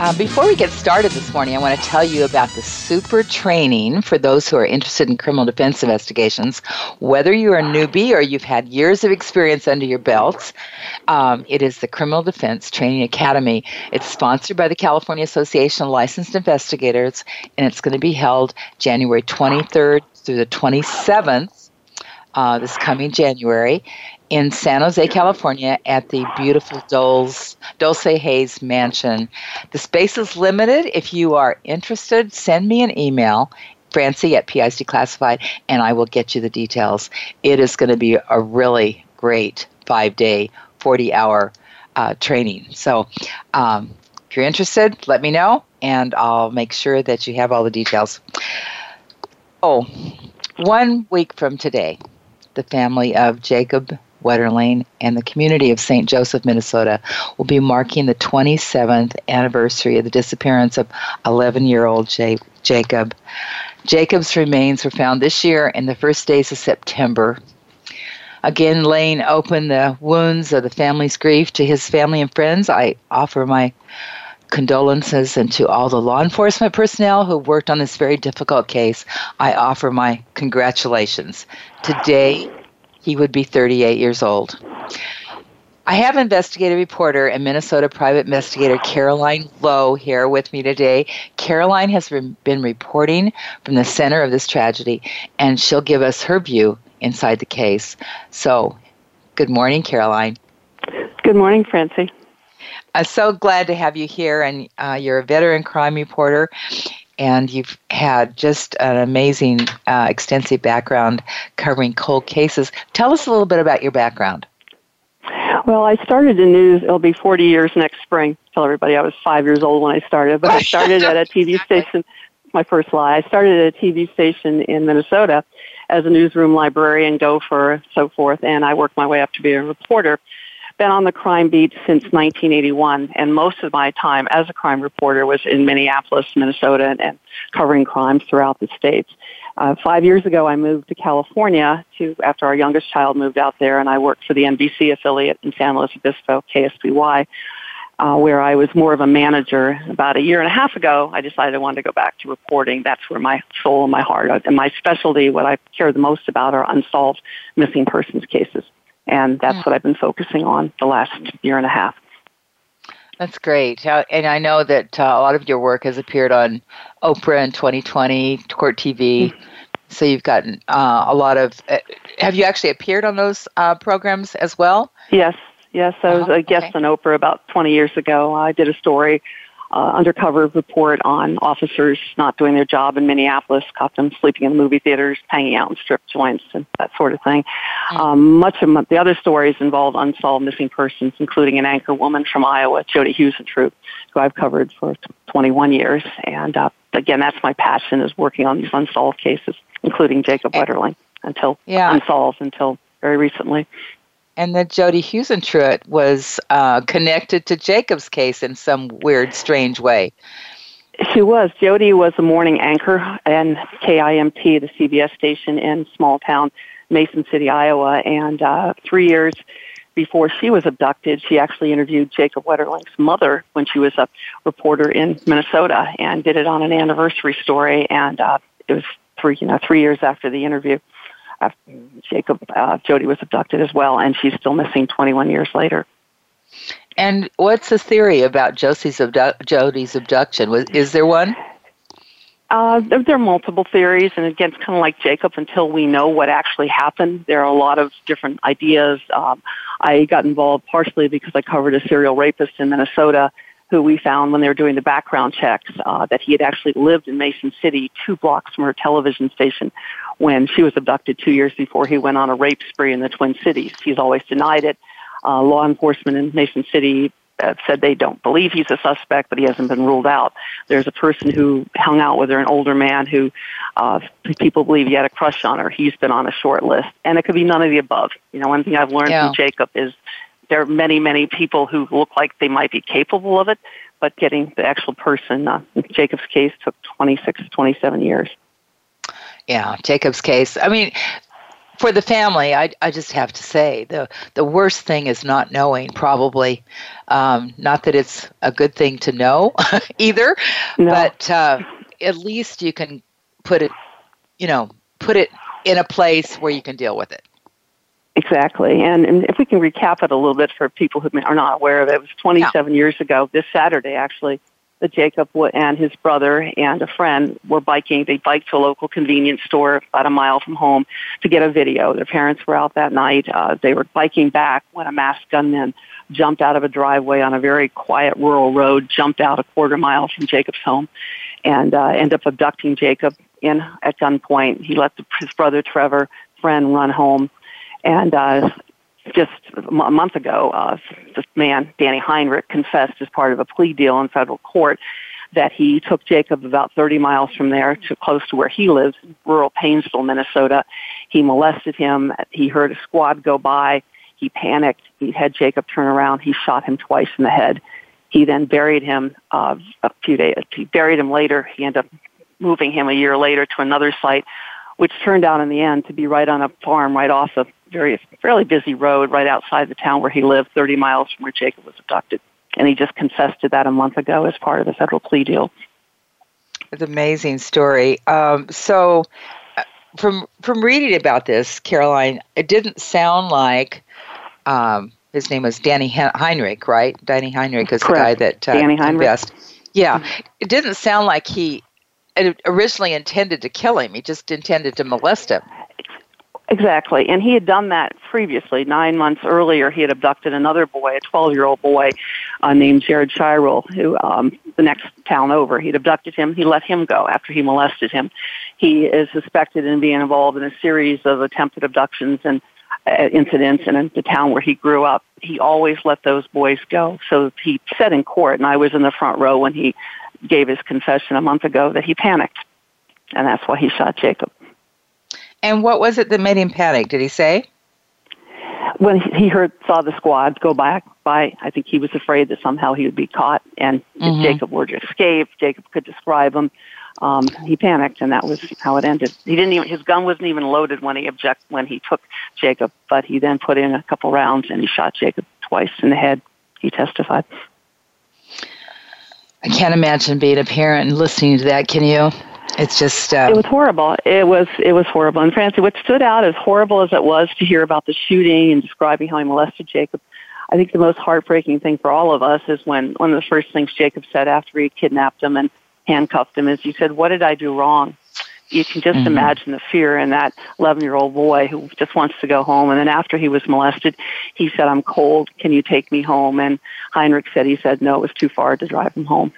Uh, before we get started this morning, I want to tell you about the super training for those who are interested in criminal defense investigations. Whether you're a newbie or you've had years of experience under your belts, um, it is the Criminal Defense Training Academy. It's sponsored by the California Association of Licensed Investigators, and it's going to be held January 23rd through the 27th. Uh, this coming January, in San Jose, California, at the beautiful Dulce, Dulce Hayes Mansion. The space is limited. If you are interested, send me an email, Francie at PIs Declassified, and I will get you the details. It is going to be a really great five day, 40 hour uh, training. So um, if you're interested, let me know, and I'll make sure that you have all the details. Oh, one week from today, the family of Jacob Wetterling, and the community of St. Joseph, Minnesota, will be marking the 27th anniversary of the disappearance of 11 year old J- Jacob. Jacob's remains were found this year in the first days of September. Again, laying open the wounds of the family's grief to his family and friends, I offer my condolences and to all the law enforcement personnel who worked on this very difficult case, I offer my congratulations. Today he would be 38 years old. I have investigative reporter and Minnesota private investigator Caroline Lowe here with me today. Caroline has re- been reporting from the center of this tragedy, and she'll give us her view inside the case. So, good morning, Caroline. Good morning, Francie. I'm so glad to have you here, and uh, you're a veteran crime reporter, and you've had just an amazing, uh, extensive background covering cold cases. Tell us a little bit about your background. Well, I started in news. It'll be 40 years next spring. Tell everybody I was five years old when I started, but I started at a TV station. My first lie. I started at a TV station in Minnesota as a newsroom librarian, gopher, so forth, and I worked my way up to be a reporter been on the crime beat since 1981, and most of my time as a crime reporter was in Minneapolis, Minnesota, and, covering crimes throughout the states. Uh, five years ago, I moved to California to after our youngest child moved out there, and I worked for the NBC affiliate in San Luis Obispo, KSBY, uh, where I was more of a manager. About a year and a half ago, I decided I wanted to go back to reporting. That's where my soul and my heart and my specialty, what I care the most about, are unsolved missing persons cases and that's mm. what I've been focusing on the last year and a half. That's great, and I know that uh, a lot of your work has appeared on Oprah in 20/20, Court TV. Mm. So you've gotten uh, a lot of. Uh, have you actually appeared on those uh, programs as well? Yes, yes. I was uh-huh. a guest okay. on Oprah about 20 years ago. I did a story uh, undercover report on officers not doing their job in Minneapolis, caught them sleeping in the movie theaters, hanging out in strip joints, and that sort of thing. Mm. Um, much of the other stories involve unsolved missing persons, including an anchor woman from Iowa, Jody Huisentruit, who I've covered for 21 years. And uh, again, that's my passion is working on these unsolved cases, including Jacob eh. Wetterling, until yeah. unsolved until very recently and that Jody Huisentruit was uh, connected to Jacob's case in some weird, strange way. She was. Jody was a morning anchor and KIMT, the CBS station in small town Mason City, Iowa, and uh, three years before she was abducted, she actually interviewed Jacob Wetterling's mother when she was a reporter in Minnesota and did it on an anniversary story. And uh, it was three, you know, three years after the interview. After Jacob, uh, Jody was abducted as well, and she's still missing 21 years later. And what's the theory about Josie's abdu- Jody's abduction? Is there one? Uh, there, there, are multiple theories, and again, it's kind of like Jacob. Until we know what actually happened, there are a lot of different ideas. Um, I got involved partially because I covered a serial rapist in Minnesota who we found when they were doing the background checks uh, that he had actually lived in Mason City, two blocks from her television station, when she was abducted two years before he went on a rape spree in the Twin Cities. He's always denied it. Uh, law enforcement in Mason City uh, said they don't believe he's a suspect, but he hasn't been ruled out. There's a person who hung out with her, an older man who uh, people believe he had a crush on her. He's been on a short list, and it could be none of the above. You know, one thing I've learned yeah. from Jacob is there are many, many people who look like they might be capable of it, but getting the actual person, uh, Jacob's case took 26, 27 years. Yeah, Jacob's case. I mean, for the family, I, I just have to say the the worst thing is not knowing. Probably, um, not that it's a good thing to know either, no. but uh, at least you can put it, you know, put it in a place where you can deal with it. Exactly, and, and if we can recap it a little bit for people who are not aware of it, it was 27 yeah. years ago. This Saturday, actually, that Jacob and his brother and a friend were biking. They biked to a local convenience store about a mile from home to get a video. Their parents were out that night. Uh, they were biking back when a masked gunman jumped out of a driveway on a very quiet rural road, jumped out a quarter mile from Jacob's home, and uh, ended up abducting Jacob in at gunpoint. He let the, his brother Trevor, friend, run home. And uh, just a month ago, uh, this man, Danny Heinrich, confessed as part of a plea deal in federal court that he took Jacob about 30 miles from there to close to where he lives, rural Paynesville, Minnesota. He molested him. He heard a squad go by. He panicked. He had Jacob turn around. He shot him twice in the head. He then buried him uh, a few days. He buried him later. He ended up moving him a year later to another site, which turned out in the end to be right on a farm right off of very fairly busy road right outside the town where he lived, 30 miles from where Jacob was abducted. And he just confessed to that a month ago as part of the federal plea deal. It's an amazing story. Um, so, uh, from from reading about this, Caroline, it didn't sound like um, his name was Danny Heinrich, right? Danny Heinrich is Correct. the guy that uh, Danny Heinrich. Yeah, it didn't sound like he originally intended to kill him. He just intended to molest him. Exactly. And he had done that previously. Nine months earlier, he had abducted another boy, a 12 year old boy uh, named Jared Scheierl, who, um, the next town over, he'd abducted him. He let him go after he molested him. He is suspected in being involved in a series of attempted abductions and uh, incidents in the town where he grew up. He always let those boys go. So he said in court, and I was in the front row when he gave his confession a month ago, that he panicked. And that's why he shot Jacob. And what was it that made him panic? Did he say? When he heard saw the squad go back by, I think he was afraid that somehow he would be caught, and mm-hmm. if Jacob were to escape, Jacob could describe him. Um, he panicked, and that was how it ended. He didn't even his gun wasn't even loaded when he object when he took Jacob, but he then put in a couple rounds and he shot Jacob twice in the head. He testified. I can't imagine being a parent and listening to that. Can you? It's just uh, it was horrible. It was it was horrible. And Francie, what stood out as horrible as it was to hear about the shooting and describing how he molested Jacob. I think the most heartbreaking thing for all of us is when one of the first things Jacob said after he kidnapped him and handcuffed him is he said, "What did I do wrong?" You can just mm-hmm. imagine the fear in that 11 year old boy who just wants to go home. And then after he was molested, he said, I'm cold. Can you take me home? And Heinrich said, he said, no, it was too far to drive him home.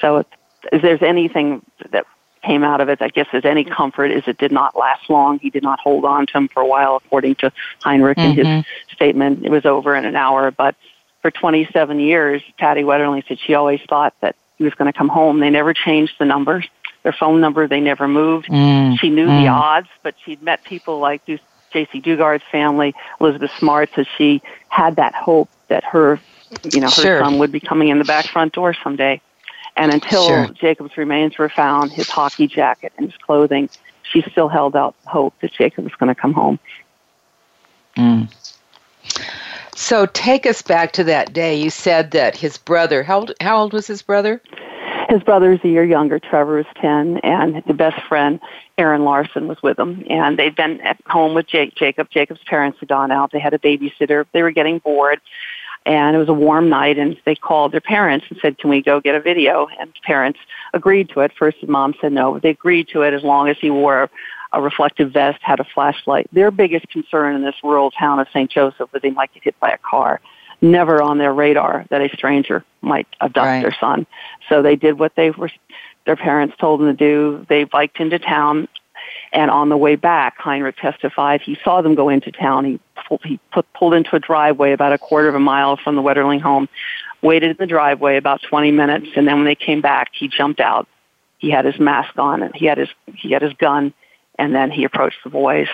So if there's anything that came out of it, I guess, as any comfort is it did not last long. He did not hold on to him for a while, according to Heinrich mm-hmm. in his mm-hmm. statement. It was over in an hour, but for 27 years, Patty Wetterling said she always thought that he was going to come home. They never changed the numbers, their phone number, they never moved. Mm. She knew mm. the odds, but she'd met people like Jaycee Dugard's family, Elizabeth Smart, so she had that hope that her, you know, her sure. son would be coming in the back front door someday. And until sure. Jacob's remains were found, his hockey jacket and his clothing, she still held out hope that Jacob was going to come home. Mm. So take us back to that day. You said that his brother, how old, how old was his brother? His brother's a year younger. Trevor was 10, and the best friend, Aaron Larson, was with him. And they'd been at home with Jake, Jacob. Jacob's parents had gone out. They had a babysitter. They were getting bored, and it was a warm night, and they called their parents and said, Can we go get a video? And parents agreed to it. First, his mom said no, but they agreed to it as long as he wore a reflective vest, had a flashlight. Their biggest concern in this rural town of St. Joseph was they might get hit by a car. Never on their radar that a stranger might abduct right. their son. So they did what they were, their parents told them to do. They biked into town, and on the way back, Heinrich testified he saw them go into town. He pulled, he put, pulled into a driveway about a quarter of a mile from the Wetterling home, waited in the driveway about 20 minutes, and then when they came back, he jumped out. He had his mask on and he had his he had his gun and then he approached the boys,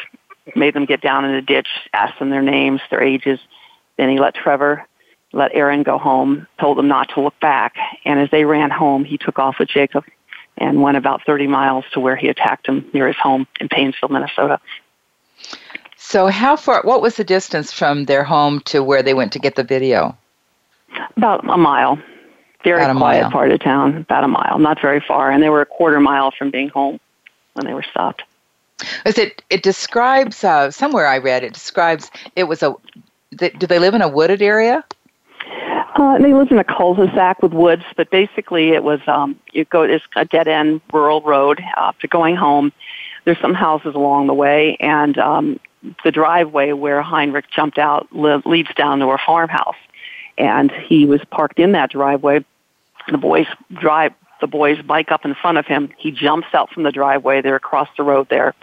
made them get down in the ditch, asked them their names, their ages. Then he let Trevor, let Aaron go home, told them not to look back. And as they ran home, he took off with Jacob and went about 30 miles to where he attacked him near his home in Paynesville, Minnesota. So, how far, what was the distance from their home to where they went to get the video? About a mile. Very a quiet mile. part of town, about a mile, not very far. And they were a quarter mile from being home when they were stopped. Is it? It describes uh, somewhere I read it describes it was a. do they live in a wooded area? Uh, they lived in a cul-de-sac with woods, but basically it was um, you go it's a dead end rural road after going home. There's some houses along the way, and um, the driveway where Heinrich jumped out leads down to a farmhouse, and he was parked in that driveway. The boys drive the boys bike up in front of him. He jumps out from the driveway. They're across the road there.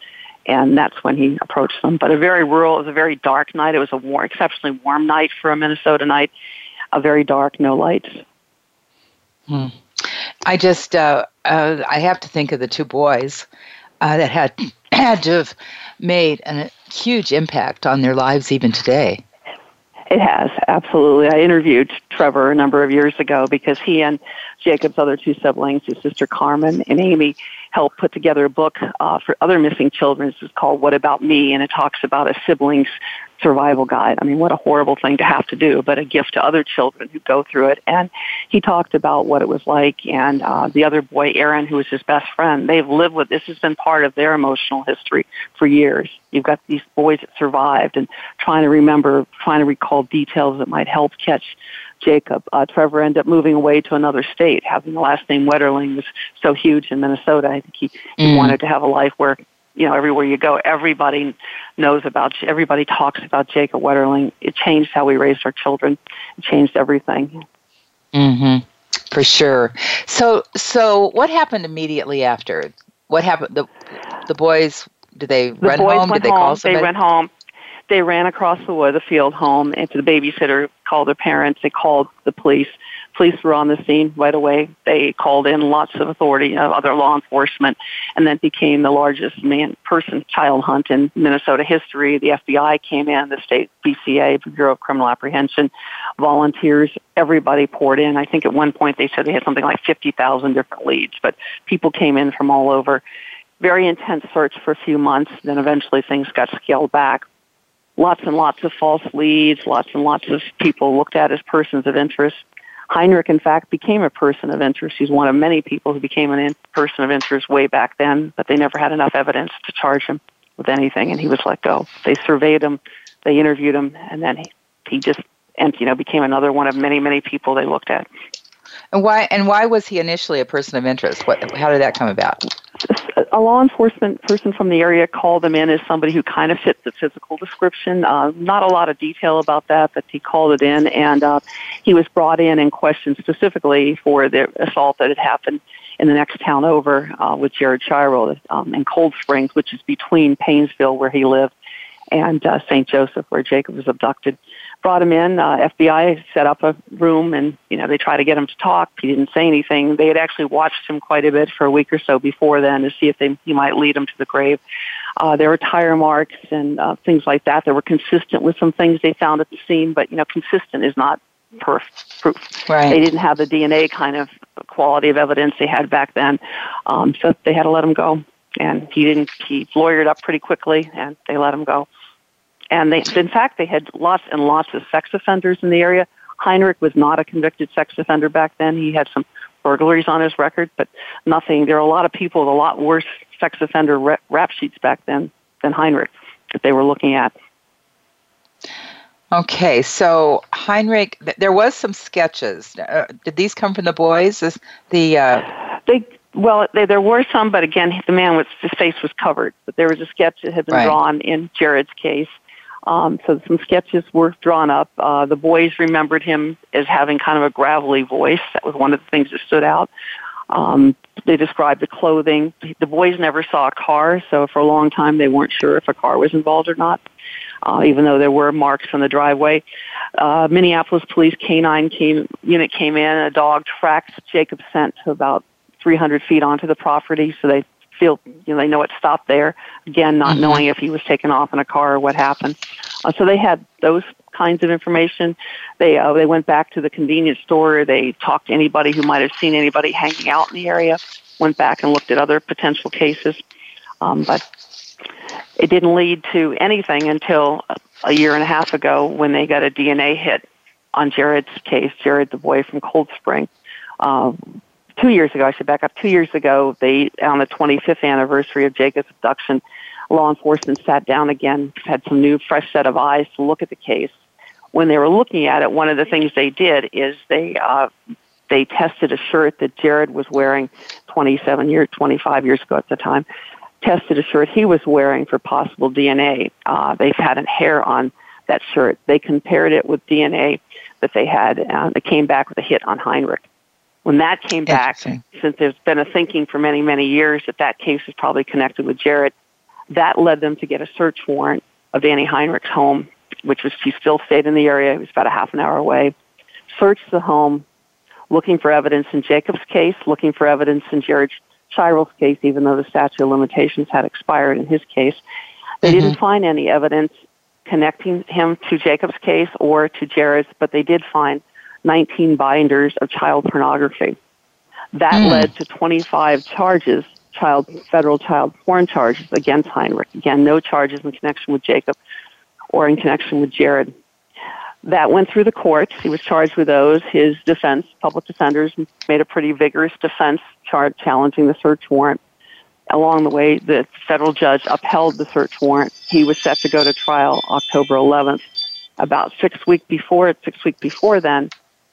And that's when he approached them. But a very rural, it was a very dark night. It was a warm, exceptionally warm night for a Minnesota night. A very dark, no lights. Hmm. I just, uh, uh, I have to think of the two boys uh, that had had to have made a huge impact on their lives even today. It has, absolutely. I interviewed Trevor a number of years ago because he and Jacob's other two siblings, his sister Carmen and Amy, helped put together a book uh, for other missing children. It's called What About Me? And it talks about a sibling's survival guide. I mean, what a horrible thing to have to do, but a gift to other children who go through it. And he talked about what it was like. And uh, the other boy, Aaron, who was his best friend, they've lived with this has been part of their emotional history for years. You've got these boys that survived and trying to remember, trying to recall details that might help catch Jacob. Uh, Trevor ended up moving away to another state, having the last name Wetterling was so huge in Minnesota. I think he, he mm. wanted to have a life where you know, everywhere you go, everybody knows about, everybody talks about Jacob Wetterling. It changed how we raised our children. It changed everything. Mm-hmm. For sure. So, so what happened immediately after? What happened? The the boys did they the run boys home? Went did they home. call somebody? They went home. They ran across the wood, the field home, and to the babysitter called their parents. They called the police police were on the scene right away. They called in lots of authority, uh, other law enforcement, and then became the largest man person child hunt in Minnesota history. The FBI came in, the state BCA, Bureau of Criminal Apprehension, volunteers, everybody poured in. I think at one point they said they had something like 50,000 different leads, but people came in from all over. Very intense search for a few months, then eventually things got scaled back lots and lots of false leads, lots and lots of people looked at as persons of interest. Heinrich, in fact, became a person of interest. He's one of many people who became an person of interest way back then, but they never had enough evidence to charge him with anything, and he was let go. They surveyed him, they interviewed him, and then he, he just and you know became another one of many many people they looked at. And why and why was he initially a person of interest? What how did that come about? a law enforcement person from the area called him in as somebody who kind of fit the physical description. Uh, not a lot of detail about that, but he called it in, and uh, he was brought in and questioned specifically for the assault that had happened in the next town over uh, with Jared Scheierl um, in Cold Springs, which is between Paynesville, where he lived, and uh, St. Joseph, where Jacob was abducted brought him in. Uh, FBI set up a room, and you know they tried to get him to talk. He didn't say anything. They had actually watched him quite a bit for a week or so before then to see if they he might lead him to the grave. Uh, there were tire marks and uh, things like that that were consistent with some things they found at the scene, but you know consistent is not proof. Right. They didn't have the DNA kind of quality of evidence they had back then, um, so they had to let him go. And he didn't. He lawyered up pretty quickly, and they let him go And they, in fact, they had lots and lots of sex offenders in the area. Heinrich was not a convicted sex offender back then. He had some burglaries on his record, but nothing. There are a lot of people with a lot worse sex offender rap sheets back then than Heinrich that they were looking at. Okay, so Heinrich, there was some sketches. Uh, did these come from the boys? Is the uh... they well, they, there were some, but again, the man was his face was covered. But there was a sketch that had been right. drawn in Jared's case. Um, so some sketches were drawn up. Uh, the boys remembered him as having kind of a gravelly voice. That was one of the things that stood out. Um, they described the clothing. The boys never saw a car, so for a long time they weren't sure if a car was involved or not uh, even though there were marks on the driveway. Uh, Minneapolis Police Canine came, unit came in. A dog tracked Jacob's scent to about 300 feet onto the property, so they feel you know they know it stopped there. Again, not mm-hmm. knowing if he was taken off in a car or what happened. Uh, so they had those kinds of information. They uh, they went back to the convenience store. They talked to anybody who might have seen anybody hanging out in the area. Went back and looked at other potential cases. Um, but it didn't lead to anything until a year and a half ago when they got a DNA hit on Jared's case, Jared, the boy from Cold Spring. Um, two years ago, I should back up. Two years ago, they on the 25th anniversary of Jacob's abduction, law enforcement sat down again, had some new, fresh set of eyes to look at the case. When they were looking at it, one of the things they did is they uh, they tested a shirt that Jared was wearing 27 years, 25 years ago at the time, tested a shirt he was wearing for possible DNA. Uh, they had a hair on that shirt. They compared it with DNA that they had. Uh, it came back with a hit on Heinrich. When that came back, since there's been a thinking for many, many years that that case is probably connected with Jared, that led them to get a search warrant of Danny Heinrich's home, which was she still stayed in the area. It was about a half an hour away. Searched the home, looking for evidence in Jacob's case, looking for evidence in Jared Scheierl's case, even though the statute of limitations had expired in his case, they mm-hmm. didn't find any evidence connecting him to Jacob's case or to Jared's, but they did find 19 binders of child pornography. That mm. led to 25 charges, child federal child porn charges against Heinrich. Again, no charges in connection with Jacob or in connection with Jared. That went through the courts. He was charged with those. His defense, public defenders, made a pretty vigorous defense charge challenging the search warrant. Along the way, the federal judge upheld the search warrant. He was set to go to trial October 11th. About six weeks before, six weeks before then,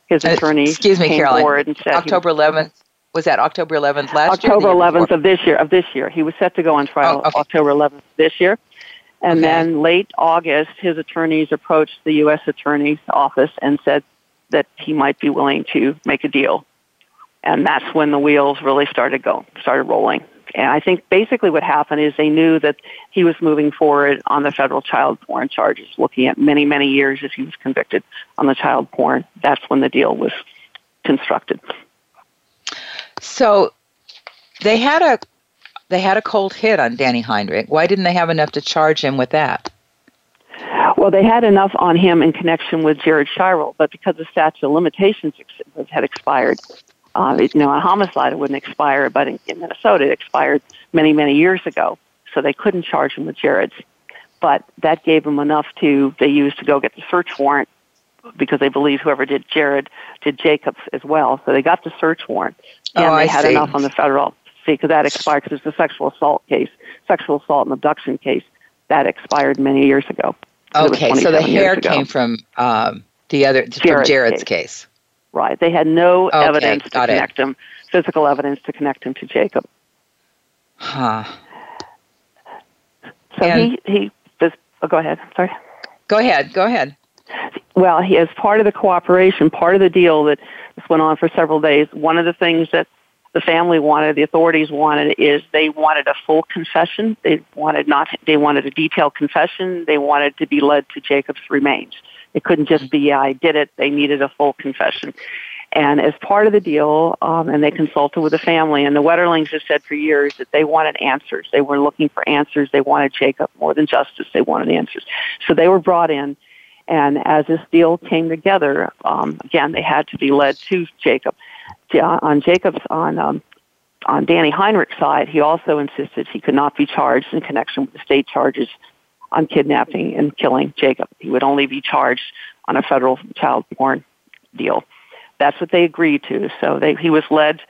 his uh, attorney uh, excuse me, came Caroline, forward and said October 11th. Was that October 11th last October year? October 11th of this year. Of this year, he was set to go on trial oh, okay. October 11th this year. And okay. then late August, his attorneys approached the U.S. Attorney's Office and said that he might be willing to make a deal. And that's when the wheels really started go started rolling. And I think basically what happened is they knew that he was moving forward on the federal child porn charges, looking at many, many years if he was convicted on the child porn. That's when the deal was constructed. So they had a they had a cold hit on Danny Heinrich. Why didn't they have enough to charge him with that? Well, they had enough on him in connection with Jared Scheierl, but because the statute of limitations had expired, uh, you know, a homicide wouldn't expire, but in, in Minnesota it expired many, many years ago, so they couldn't charge him with Jared's. But that gave them enough to they used to go get the search warrant because they believe whoever did Jared did Jacobs as well. So they got the search warrant, and oh, they had see. enough on the federal See, because that expired because it's a sexual assault case, sexual assault and abduction case that expired many years ago. Okay, so the hair came from um, the other Jared's from Jared's case. case. Right. They had no okay, evidence to connect it. him, physical evidence to connect him to Jacob. Huh. So and he he does. Oh, go ahead. Sorry. Go ahead. Go ahead. Well, he, as part of the cooperation, part of the deal that this went on for several days. One of the things that the family wanted, the authorities wanted, is they wanted a full confession. They wanted not. They wanted a detailed confession. They wanted to be led to Jacob's remains. It couldn't just be, yeah, I did it. They needed a full confession. And as part of the deal, um, and they consulted with the family, and the Wetterlings have said for years that they wanted answers. They were looking for answers. They wanted Jacob more than justice. They wanted answers. So they were brought in. And as this deal came together, um, again, they had to be led to Jacob on Jacob's on um, on Danny Heinrich's side, he also insisted he could not be charged in connection with the state charges on kidnapping and killing Jacob. He would only be charged on a federal child porn deal. That's what they agreed to. So they, he was led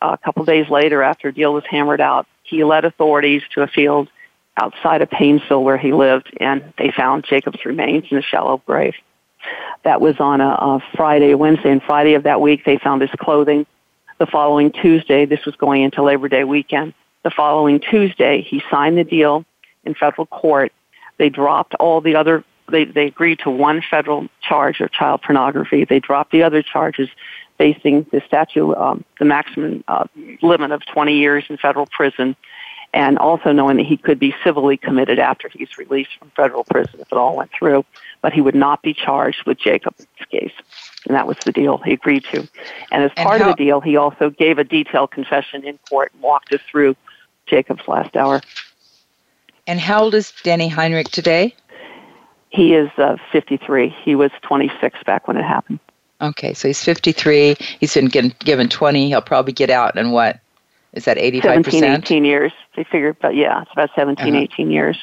uh, a couple days later after a deal was hammered out. He led authorities to a field outside of Paynesville where he lived, and they found Jacob's remains in a shallow grave. That was on a, a Friday, Wednesday, and Friday of that week. They found his clothing. The following Tuesday, this was going into Labor Day weekend. The following Tuesday, he signed the deal in federal court. They dropped all the other. They they agreed to one federal charge of child pornography. They dropped the other charges, facing the statute, um, the maximum uh, limit of 20 years in federal prison and also knowing that he could be civilly committed after he's released from federal prison if it all went through, but he would not be charged with Jacob's case. And that was the deal he agreed to. And as and part how- of the deal, he also gave a detailed confession in court and walked us through Jacob's last hour. And how old is Danny Heinrich today? He is uh, 53. He was 26 back when it happened. Okay, so he's 53. He's been given, given 20. He'll probably get out in what? Is that 85%? 17, 18 years. They figured, but yeah, it's about 17, uh-huh. 18 years.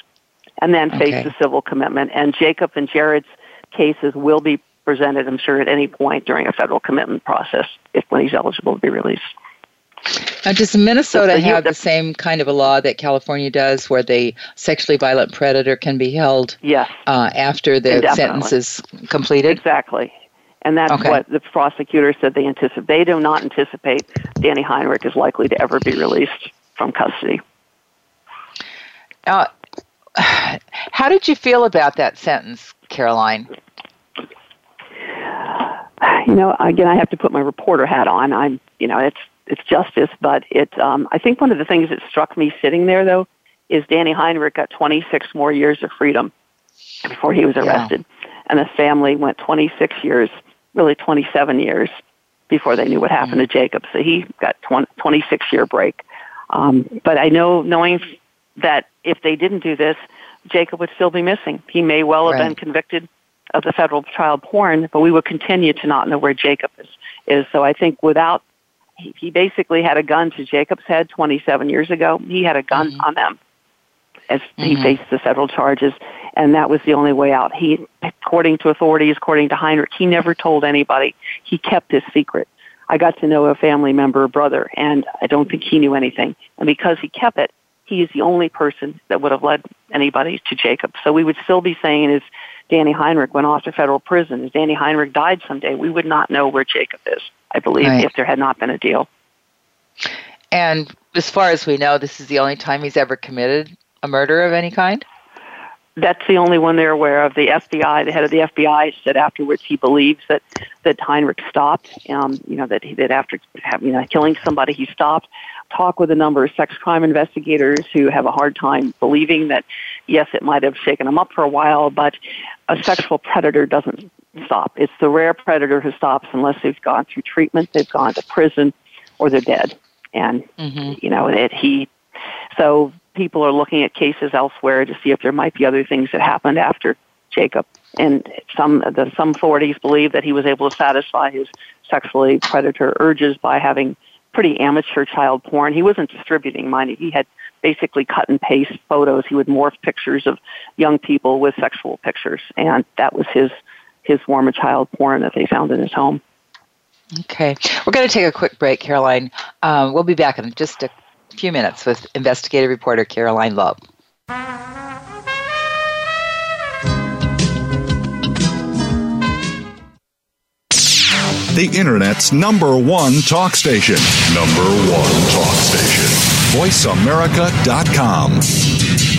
And then face okay. the civil commitment. And Jacob and Jared's cases will be presented, I'm sure, at any point during a federal commitment process if when he's eligible to be released. Now, does Minnesota so have the same kind of a law that California does, where the sexually violent predator can be held yes. Uh, after the sentence is completed? Exactly. And that's okay. what the prosecutor said they anticipate. They do not anticipate Danny Heinrich is likely to ever be released from custody. Uh, how did you feel about that sentence, Caroline? You know, again, I have to put my reporter hat on. I'm, you know, it's it's justice, but it. Um, I think one of the things that struck me sitting there, though, is Danny Heinrich got 26 more years of freedom before he was arrested, yeah. and his family went 26 years really 27 years before they knew what happened mm-hmm. to Jacob. So he got 20, 26 year break. Um, but I know, knowing that if they didn't do this, Jacob would still be missing. He may well have right. been convicted of the federal child porn, but we would continue to not know where Jacob is. is. So I think without, he, basically had a gun to Jacob's head 27 years ago. He had a gun mm-hmm. on them as mm-hmm. he faced the federal charges and that was the only way out. He, according to authorities, according to Heinrich, he never told anybody. He kept his secret. I got to know a family member, a brother, and I don't think he knew anything. And because he kept it, he is the only person that would have led anybody to Jacob. So we would still be saying is Danny Heinrich went off to federal prison. If Danny Heinrich died someday, we would not know where Jacob is, I believe, right. if there had not been a deal. And as far as we know, this is the only time he's ever committed a murder of any kind? that's the only one they're aware of. The FBI, the head of the FBI, said afterwards he believes that that Heinrich stopped. Um, you know that he, that after you know killing somebody, he stopped. Talk with a number of sex crime investigators who have a hard time believing that yes, it might have shaken him up for a while, but a sexual predator doesn't stop. It's the rare predator who stops unless they've gone through treatment, they've gone to prison, or they're dead. And mm-hmm. you know, it, he so people are looking at cases elsewhere to see if there might be other things that happened after Jacob. And some the, some authorities believe that he was able to satisfy his sexually predator urges by having pretty amateur child porn. He wasn't distributing money. He had basically cut and paste photos. He would morph pictures of young people with sexual pictures, and that was his his form of child porn that they found in his home. Okay, we're going to take a quick break, Caroline. Um, we'll be back in just a few minutes with investigative reporter Caroline Lowe. The Internet's number one talk station. Number one talk station. VoiceAmerica.com.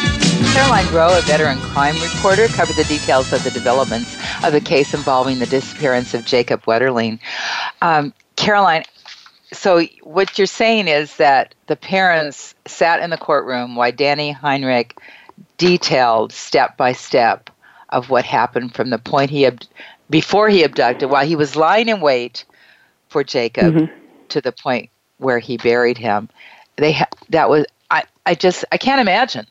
Caroline Lowe, a veteran crime reporter, covered the details of the developments of the case involving the disappearance of Jacob Wetterling. Um, Caroline, so what you're saying is that the parents sat in the courtroom while Danny Heinrich detailed step by step of what happened from the point he ab- before he abducted, while he was lying in wait for Jacob, mm-hmm. to the point where he buried him. They ha- that was I, I just I can't imagine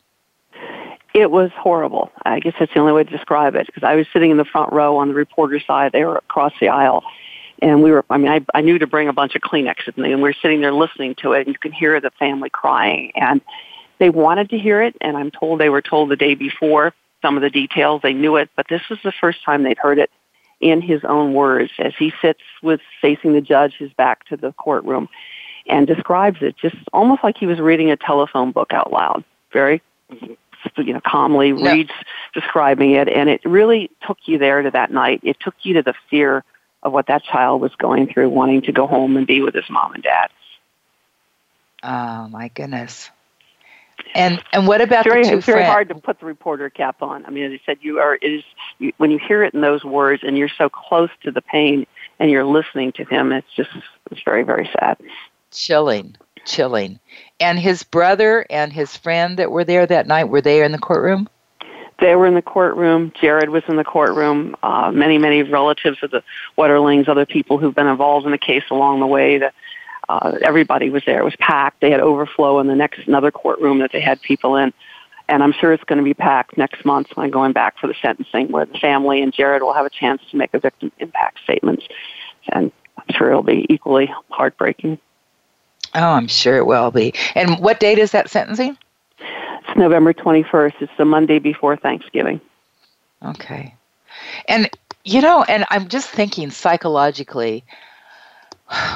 it was horrible. I guess that's the only way to describe it because I was sitting in the front row on the reporter side. They were across the aisle. And we were, I mean, I, I knew to bring a bunch of Kleenex with me and we were sitting there listening to it and you could hear the family crying and they wanted to hear it and I'm told they were told the day before some of the details. They knew it, but this was the first time they'd heard it in his own words as he sits with facing the judge, his back to the courtroom and describes it just almost like he was reading a telephone book out loud. Very mm-hmm. You know, calmly no. reads describing it, and it really took you there to that night. It took you to the fear of what that child was going through, wanting to go home and be with his mom and dad. Oh my goodness! And and what about it's very, the two It's very hard to put the reporter cap on. I mean, as I said, you are it is you, when you hear it in those words, and you're so close to the pain, and you're listening to him. It's just it's very very sad. Chilling chilling. And his brother and his friend that were there that night, were they in the courtroom? They were in the courtroom. Jared was in the courtroom. Uh, many, many relatives of the Wetterlings, other people who've been involved in the case along the way. The, uh, everybody was there. It was packed. They had overflow in the next another courtroom that they had people in. And I'm sure it's going to be packed next month when I'm going back for the sentencing, where the family and Jared will have a chance to make a victim impact statements. And I'm sure it'll be equally heartbreaking. Oh, I'm sure it will be. And what date is that sentencing? It's November 21st. It's the Monday before Thanksgiving. Okay. And, you know, and I'm just thinking psychologically,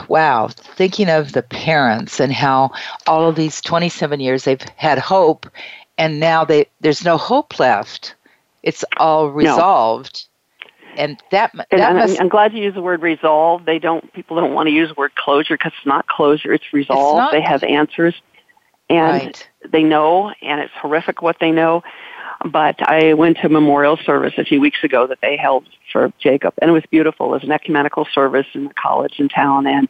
wow, thinking of the parents and how all of these 27 years they've had hope and now they there's no hope left. It's all resolved. No and that, that and must, I'm glad you use the word resolve. They don't people don't want to use the word closure because it's not closure. It's resolve. It's not, they have answers, and right. they know, and it's horrific what they know. But I went to a memorial service a few weeks ago that they held for Jacob, and it was beautiful. It was an ecumenical service in the college in town, and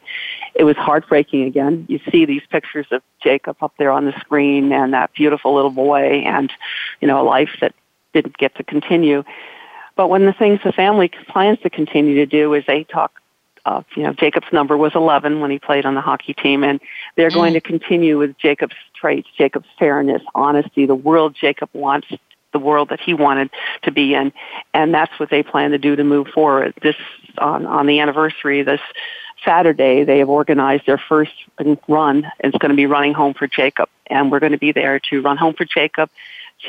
it was heartbreaking again. You see these pictures of Jacob up there on the screen, and that beautiful little boy, and you know a life that didn't get to continue. But one of the things the family plans to continue to do is they talk. Uh, you know, Jacob's number was 11 when he played on the hockey team, and they're going to continue with Jacob's traits, Jacob's fairness, honesty, the world Jacob wants, the world that he wanted to be in, and that's what they plan to do to move forward. This on on the anniversary this Saturday, they have organized their first run. It's going to be running home for Jacob, and we're going to be there to run home for Jacob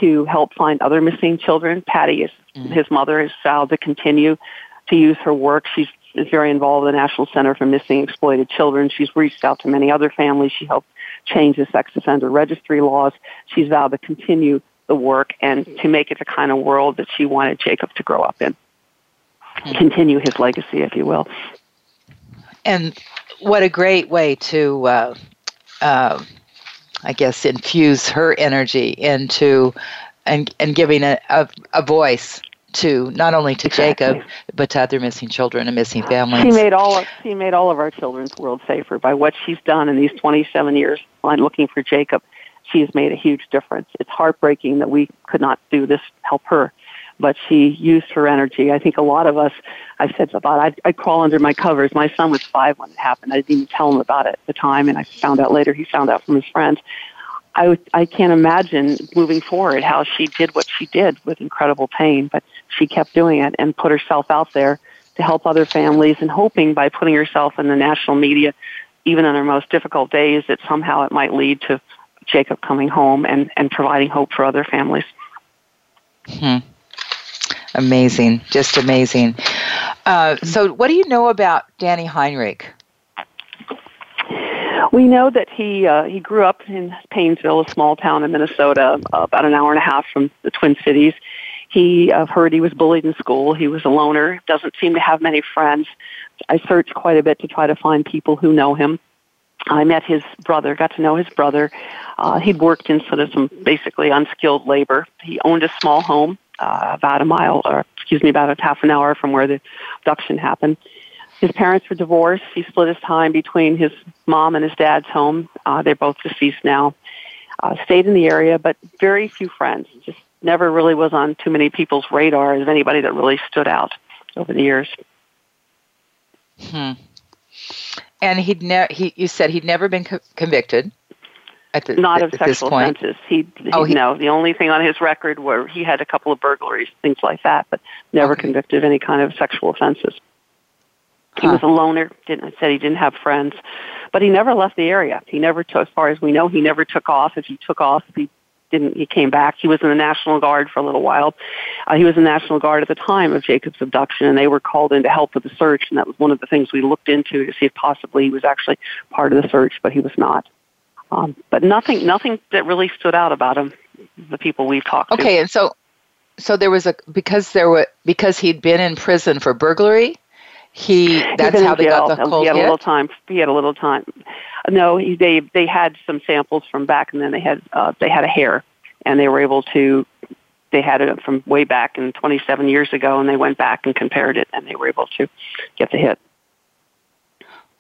to help find other missing children. Patty is mm-hmm. his mother has vowed to continue to use her work. She's is very involved in the National Center for Missing Exploited Children. She's reached out to many other families. She helped change the sex offender registry laws. She's vowed to continue the work and to make it the kind of world that she wanted Jacob to grow up in. Mm-hmm. Continue his legacy, if you will. And what a great way to, uh, uh, I guess, infuse her energy into and and giving a, a, a voice to not only to exactly. Jacob but to other missing children and missing families. She made all of she made all of our children's world safer by what she's done in these 27 years on looking for Jacob. She has made a huge difference. It's heartbreaking that we could not do this help her, but she used her energy. I think a lot of us, I said about I'd, I'd crawl under my covers. My son was five when it happened. I didn't even tell him about it at the time, and I found out later. He found out from his friends. I, I can't imagine moving forward how she did what she did with incredible pain, but she kept doing it and put herself out there to help other families and hoping by putting herself in the national media, even on her most difficult days, that somehow it might lead to Jacob coming home and, and providing hope for other families. Hmm. Amazing, just amazing. Uh, so, what do you know about Danny Heinrich? We know that he uh, he grew up in Paynesville, a small town in Minnesota, about an hour and a half from the Twin Cities. He, I've heard he was bullied in school. He was a loner. Doesn't seem to have many friends. I searched quite a bit to try to find people who know him. I met his brother, got to know his brother. Uh, he'd worked in sort of some basically unskilled labor. He owned a small home uh, about a mile, or excuse me, about a half an hour from where the abduction happened. His parents were divorced. He split his time between his mom and his dad's home. Uh, they're both deceased now. Uh, stayed in the area, but very few friends. Just never really was on too many people's radar as anybody that really stood out over the years. Hmm. And he'd never. He you said he'd never been co- convicted. The, Not of sexual offenses. He, he oh, he, no. The only thing on his record were he had a couple of burglaries, things like that, but never okay. convicted of any kind of sexual offenses. He huh. was a loner. Didn't said he didn't have friends, but he never left the area. He never, took, as far as we know, he never took off. If he took off, he didn't. He came back. He was in the National Guard for a little while. Uh, he was in the National Guard at the time of Jacob's abduction, and they were called in to help with the search. And that was one of the things we looked into to see if possibly he was actually part of the search, but he was not. Um, but nothing, nothing that really stood out about him. The people we've talked okay, to. Okay, and so, so there was a because there were because he'd been in prison for burglary. He that's how they jail. got the cold He had hit? a little time. He had a little time. No, he, they they had some samples from back, and then they had uh, they had a hair, and they were able to. They had it from way back in 27 years ago, and they went back and compared it, and they were able to get the hit.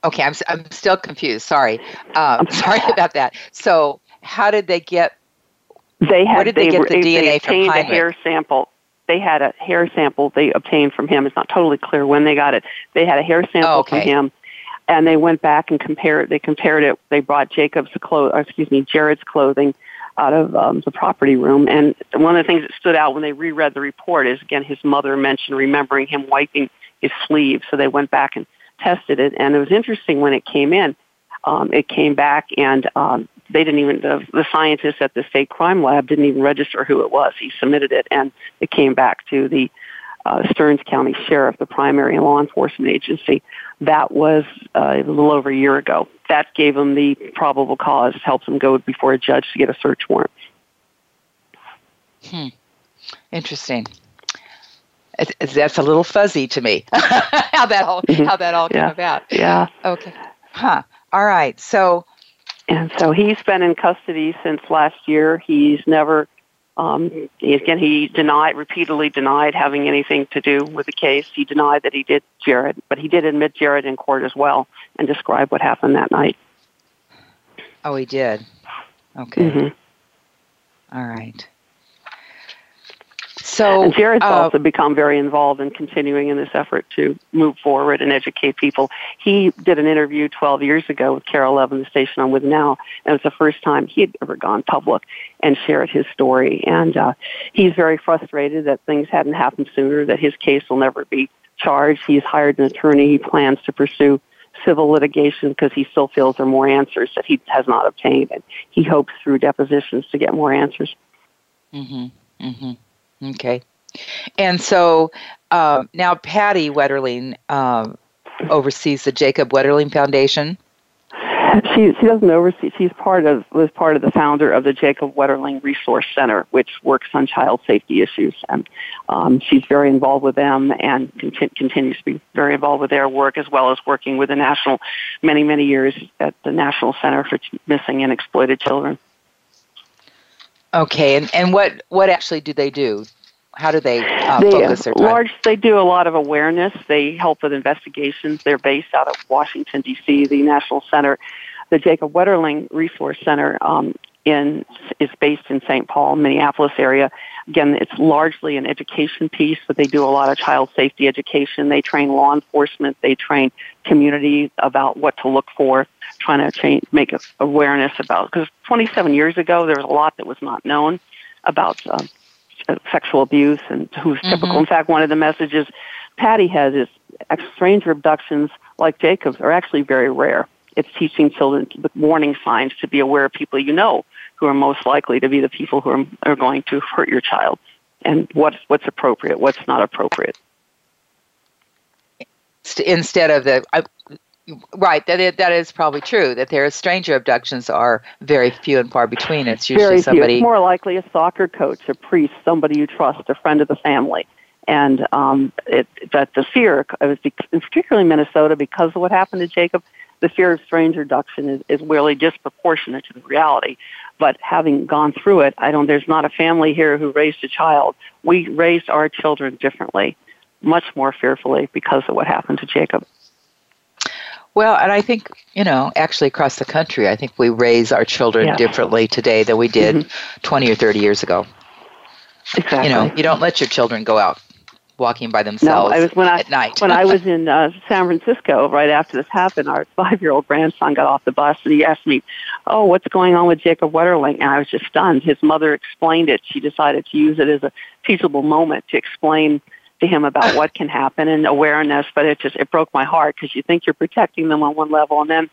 Okay, I'm I'm still confused. Sorry, um, sorry about that. So, how did they get? They had. Where did they, they get the they, DNA they from a hair sample they had a hair sample they obtained from him. It's not totally clear when they got it. They had a hair sample oh, okay. from him, and they went back and compared. They compared it. They brought Jacob's clothes, excuse me, Jared's clothing out of um, the property room. And one of the things that stood out when they reread the report is again his mother mentioned remembering him wiping his sleeve. So they went back and tested it, and it was interesting when it came in. Um, it came back and um, they didn't even the, the scientists at the state crime lab didn't even register who it was. He submitted it, and it came back to the uh, Stearns County Sheriff, the primary law enforcement agency. That was uh, a little over a year ago. That gave him the probable cause, helped him go before a judge to get a search warrant. Hmm. Interesting. That's a little fuzzy to me. how that all mm-hmm. how that all came yeah. about. Yeah. Okay. Huh. All right. So and so he's been in custody since last year. He's never, um, again, he denied, repeatedly denied having anything to do with the case. He denied that he did Jared, but he did admit Jared in court as well and describe what happened that night. Oh, he did. Okay. Mm-hmm. All right. So and Jared's uh, also become very involved in continuing in this effort to move forward and educate people. He did an interview 12 years ago with KARE 11, the station I'm with now, and it was the first time he had ever gone public and shared his story. And uh, he's very frustrated that things hadn't happened sooner, that his case will never be charged. He's hired an attorney. He plans to pursue civil litigation because he still feels there are more answers that he has not obtained, and he hopes through depositions to get more answers. Mm-hmm. Mm-hmm. Okay. And so uh, now Patty Wetterling uh, oversees the Jacob Wetterling Foundation. She she doesn't oversee. She's part of was part of the founder of the Jacob Wetterling Resource Center, which works on child safety issues, and um, she's very involved with them and conti- continues to be very involved with their work as well as working with the national, many many years at the National Center for Missing and Exploited Children. Okay, and and what what actually do they do? How do they, uh, they focus their time? Large, they do a lot of awareness. They help with investigations. They're based out of Washington D.C. The National Center, the Jacob Wetterling Resource Center, um, in is based in St. Paul, Minneapolis area. Again, it's largely an education piece, but they do a lot of child safety education. They train law enforcement. They train community about what to look for, trying to change, make awareness about. Because 27 years ago, there was a lot that was not known about uh, sexual abuse and who's mm-hmm. typical. In fact, one of the messages Patty has is stranger abductions like Jacob's are actually very rare. It's teaching children the warning signs to be aware of people you know who are most likely to be the people who are, are going to hurt your child and what's, what's appropriate, what's not appropriate. Instead of the, I, right, that is, that is probably true. That there are stranger abductions are very few and far between. It's usually very somebody. It's more likely a soccer coach, a priest, somebody you trust, a friend of the family and um, it, that the fear, particularly in Minnesota, because of what happened to Jacob, the fear of strange abduction is, is really disproportionate to the reality. But having gone through it, I don't, there's not a family here who raised a child. We raised our children differently, much more fearfully because of what happened to Jacob. Well, and I think, you know, actually across the country, I think we raise our children differently today than we did mm-hmm. 20 or 30 years ago. Exactly. You know, you don't let your children go out walking by themselves no, I was, when I, at night. when I was in uh, San Francisco right after this happened, our five-year-old grandson got off the bus and he asked me, "Oh, what's going on with Jacob Wetterling?" And I was just stunned. His mother explained it. She decided to use it as a teachable moment to explain to him about what can happen and awareness. But it just it broke my heart because you think you're protecting them on one level, and then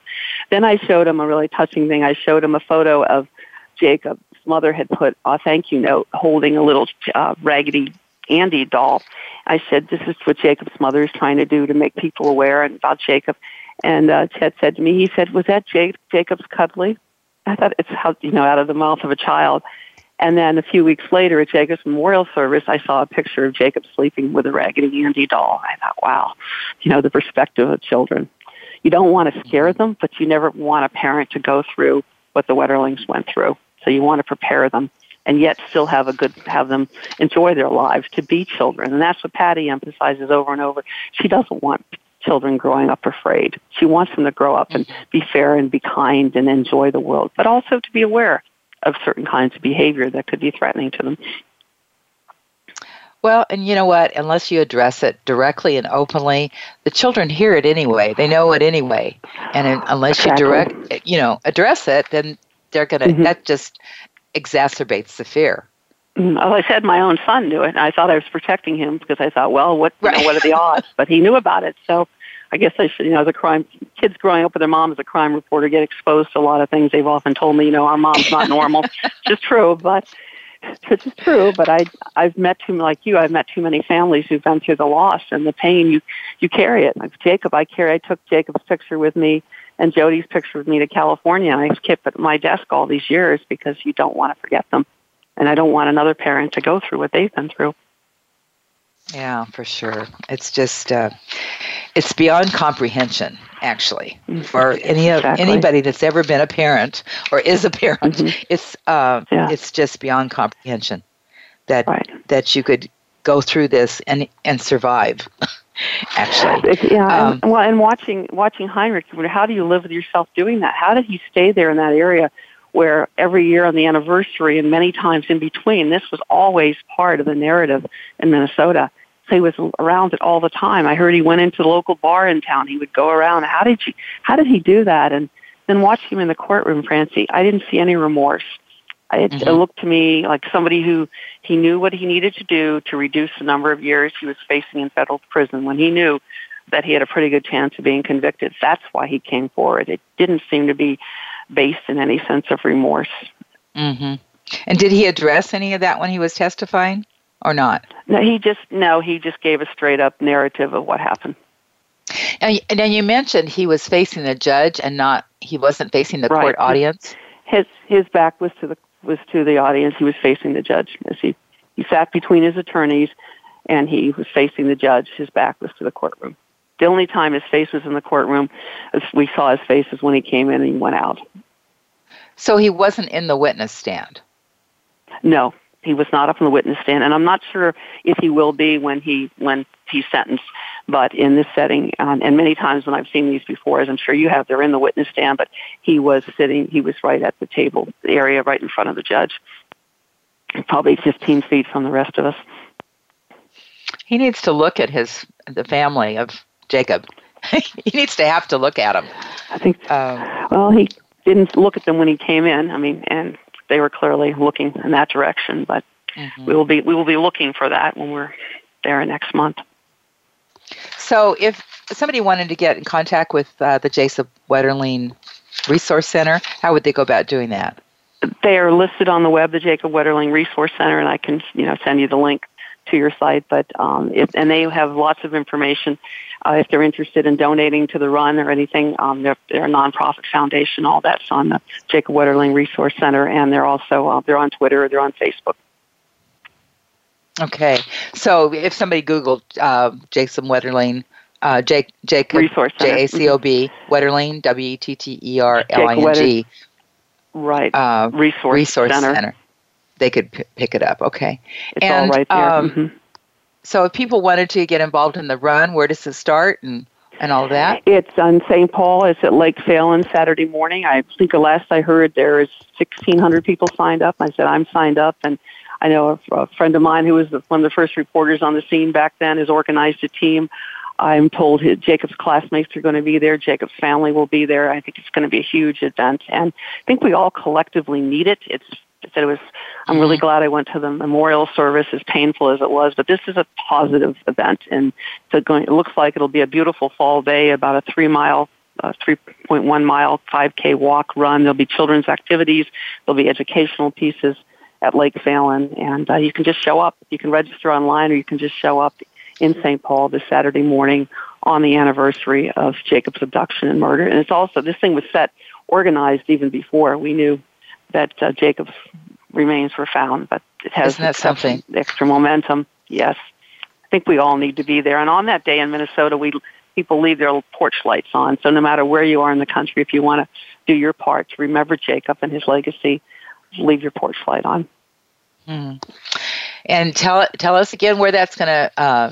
then I showed him a really touching thing. I showed him a photo of jacob's mother had put a thank you note holding a little uh, raggedy Andy doll. I said, "This is what Jacob's mother is trying to do to make people aware about Jacob." And uh, Ted said to me, he said, "Was that Jake, Jacob's cuddly?" I thought it's how you know out of the mouth of a child. And then a few weeks later at Jacob's memorial service, I saw a picture of Jacob sleeping with a Raggedy Andy doll. I thought, wow, you know, the perspective of children. You don't want to scare them, but you never want a parent to go through what the Wetterlings went through. So you want to prepare them and yet still have a good have them enjoy their lives to be children and that's what patty emphasizes over and over she doesn't want children growing up afraid she wants them to grow up and be fair and be kind and enjoy the world but also to be aware of certain kinds of behavior that could be threatening to them well, and you know what? Unless you address it directly and openly, the children hear it anyway. They know it anyway. And unless exactly. you direct, you know, address it, then they're going to, mm-hmm. that just exacerbates the fear. Mm, oh, I said my own son knew it. I thought I was protecting him because I thought, well, what right. know, what are the odds? But he knew about it, so I guess I should. You know, as a crime, kids growing up with their mom as a crime reporter get exposed to a lot of things. They've often told me, you know, our mom's not normal. It's true, but which is true. But I, I've met too like you. I've met too many families who've been through the loss and the pain. You, you carry it. Like Jacob, I carry. I took Jacob's picture with me and Jody's picture with me to California. And I've kept it at my desk all these years because you don't want to forget them. And I don't want another parent to go through what they've been through. Yeah, for sure. It's just uh, it's beyond comprehension, actually, mm-hmm. for any exactly. anybody that's ever been a parent or is a parent. Mm-hmm. It's uh, yeah. it's just beyond comprehension that right. that you could go through this and and survive. actually. Yeah, um, and, well, and watching watching Heinrich, how do you live with yourself doing that? How did he stay there in that area where every year on the anniversary and many times in between, this was always part of the narrative in Minnesota. So he was around it all the time. I heard he went into the local bar in town. He would go around. How did he? How did he do that? And then watching him in the courtroom, Francie, I didn't see any remorse. It, mm-hmm. it looked to me like somebody who he knew what he needed to do to reduce the number of years he was facing in federal prison when he knew that he had a pretty good chance of being convicted. That's why he came forward. It didn't seem to be based in any sense of remorse. Mm-hmm. And did he address any of that when he was testifying or not? No, he just no, he just gave a straight up narrative of what happened. And, and then you mentioned he was facing the judge and not he wasn't facing the Right. court audience. His his back was to the was to the audience. He was facing the judge as he he sat between his attorneys, and he was facing the judge. His back was to the courtroom. The only time his face was in the courtroom, as we saw his face, is when he came in and he went out. So he wasn't in the witness stand. No, he was not up on the witness stand, and I'm not sure if he will be when he when he's sentenced. But in this setting, um, and many times when I've seen these before, as I'm sure you have, they're in the witness stand, but he was sitting, he was right at the table area, right in front of the judge, probably 15 feet from the rest of us. He needs to look at his the family of Jacob. he needs to have to look at him. I think. Um, Well, he didn't look at them when he came in. I mean, and they were clearly looking in that direction. But mhm. we will be we will be looking for that when we're there next month. So if somebody wanted to get in contact with uh, the Jacob Wetterling Resource Center, how would they go about doing that? They are listed on the web, the Jacob Wetterling Resource Center, and I can you know send you the link to your site. But um, and they have lots of information uh, if they're interested in donating to the run or anything. Um, they're, they're a nonprofit foundation. All that's on the Jacob Wetterling Resource Center, and they're also uh, they're on Twitter, they're on Facebook. Okay. So if somebody Googled uh, Jacob Wetterling, uh, Jake, Jacob, Resource. J A C O B, Wetterling, W E T T E R L I N G, Right. uh, Resource, Resource Center. Center. They could p- pick it up. Okay. It's And, all right there. um, Mhm. So if people wanted to get involved in the run, where does it start and, and all that? It's on St. Paul. It's at Lake Phalen Saturday morning. I think the last I heard there is 1,600 people signed up. I said I'm signed up, and I know a, a friend of mine who was the, one of the first reporters on the scene back then has organized a team. I'm told his, Jacob's classmates are going to be there. Jacob's family will be there. I think it's going to be a huge event, and I think we all collectively need it. It's it was. I'm really glad I went to the memorial service, as painful as it was. But this is a positive event, and it's going. It looks like it'll be a beautiful fall day. About a three mile, uh, 3.1 mile, 5K walk run. There'll be children's activities. There'll be educational pieces at Lake Phalen, and uh, you can just show up. You can register online, or you can just show up in St. Paul this Saturday morning on the anniversary of Jacob's abduction and murder. And it's also this thing was set organized even before we knew that uh, Jacob's remains were found, but it has Isn't that something? extra momentum. Yes, I think we all need to be there. And on that day in Minnesota, we people leave their porch lights on. So no matter where you are in the country, if you want to do your part to remember Jacob and his legacy, leave your porch light on. Hmm. And tell tell us again where that's going to. Uh,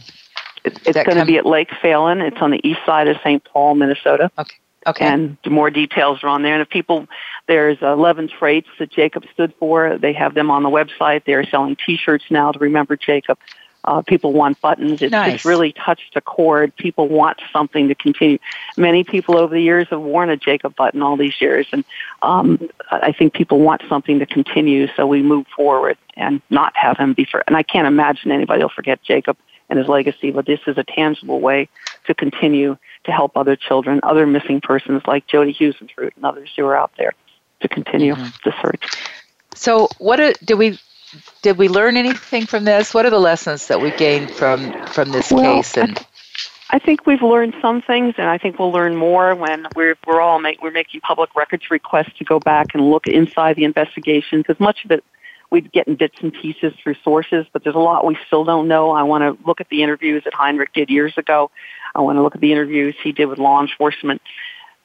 It, it's going to come- be at Lake Phalen. It's on the east side of St. Paul, Minnesota. okay. Okay. And more details are on there. And if people, there's 11 traits that Jacob stood for. They have them on the website. They're selling T-shirts now to remember Jacob. Uh, people want buttons. It's, Nice. it's really touched a chord. People want something to continue. Many people over the years have worn a Jacob button all these years, and um, I think people want something to continue. So we move forward and not have him be for. And I can't imagine anybody will forget Jacob and his legacy, but this is a tangible way to continue to help other children, other missing persons like Jody Huisentruit and others who are out there to continue Mhm. the search. So what did we did we learn anything from this? What are the lessons that we gained from from this Well, case? And I think we've learned some things, and I think we'll learn more when we're we're all make, we're making public records requests to go back and look inside the investigation because much of it we get in bits and pieces through sources, but there's a lot we still don't know. I want to look at the interviews that Heinrich did years ago. I want to look at the interviews he did with law enforcement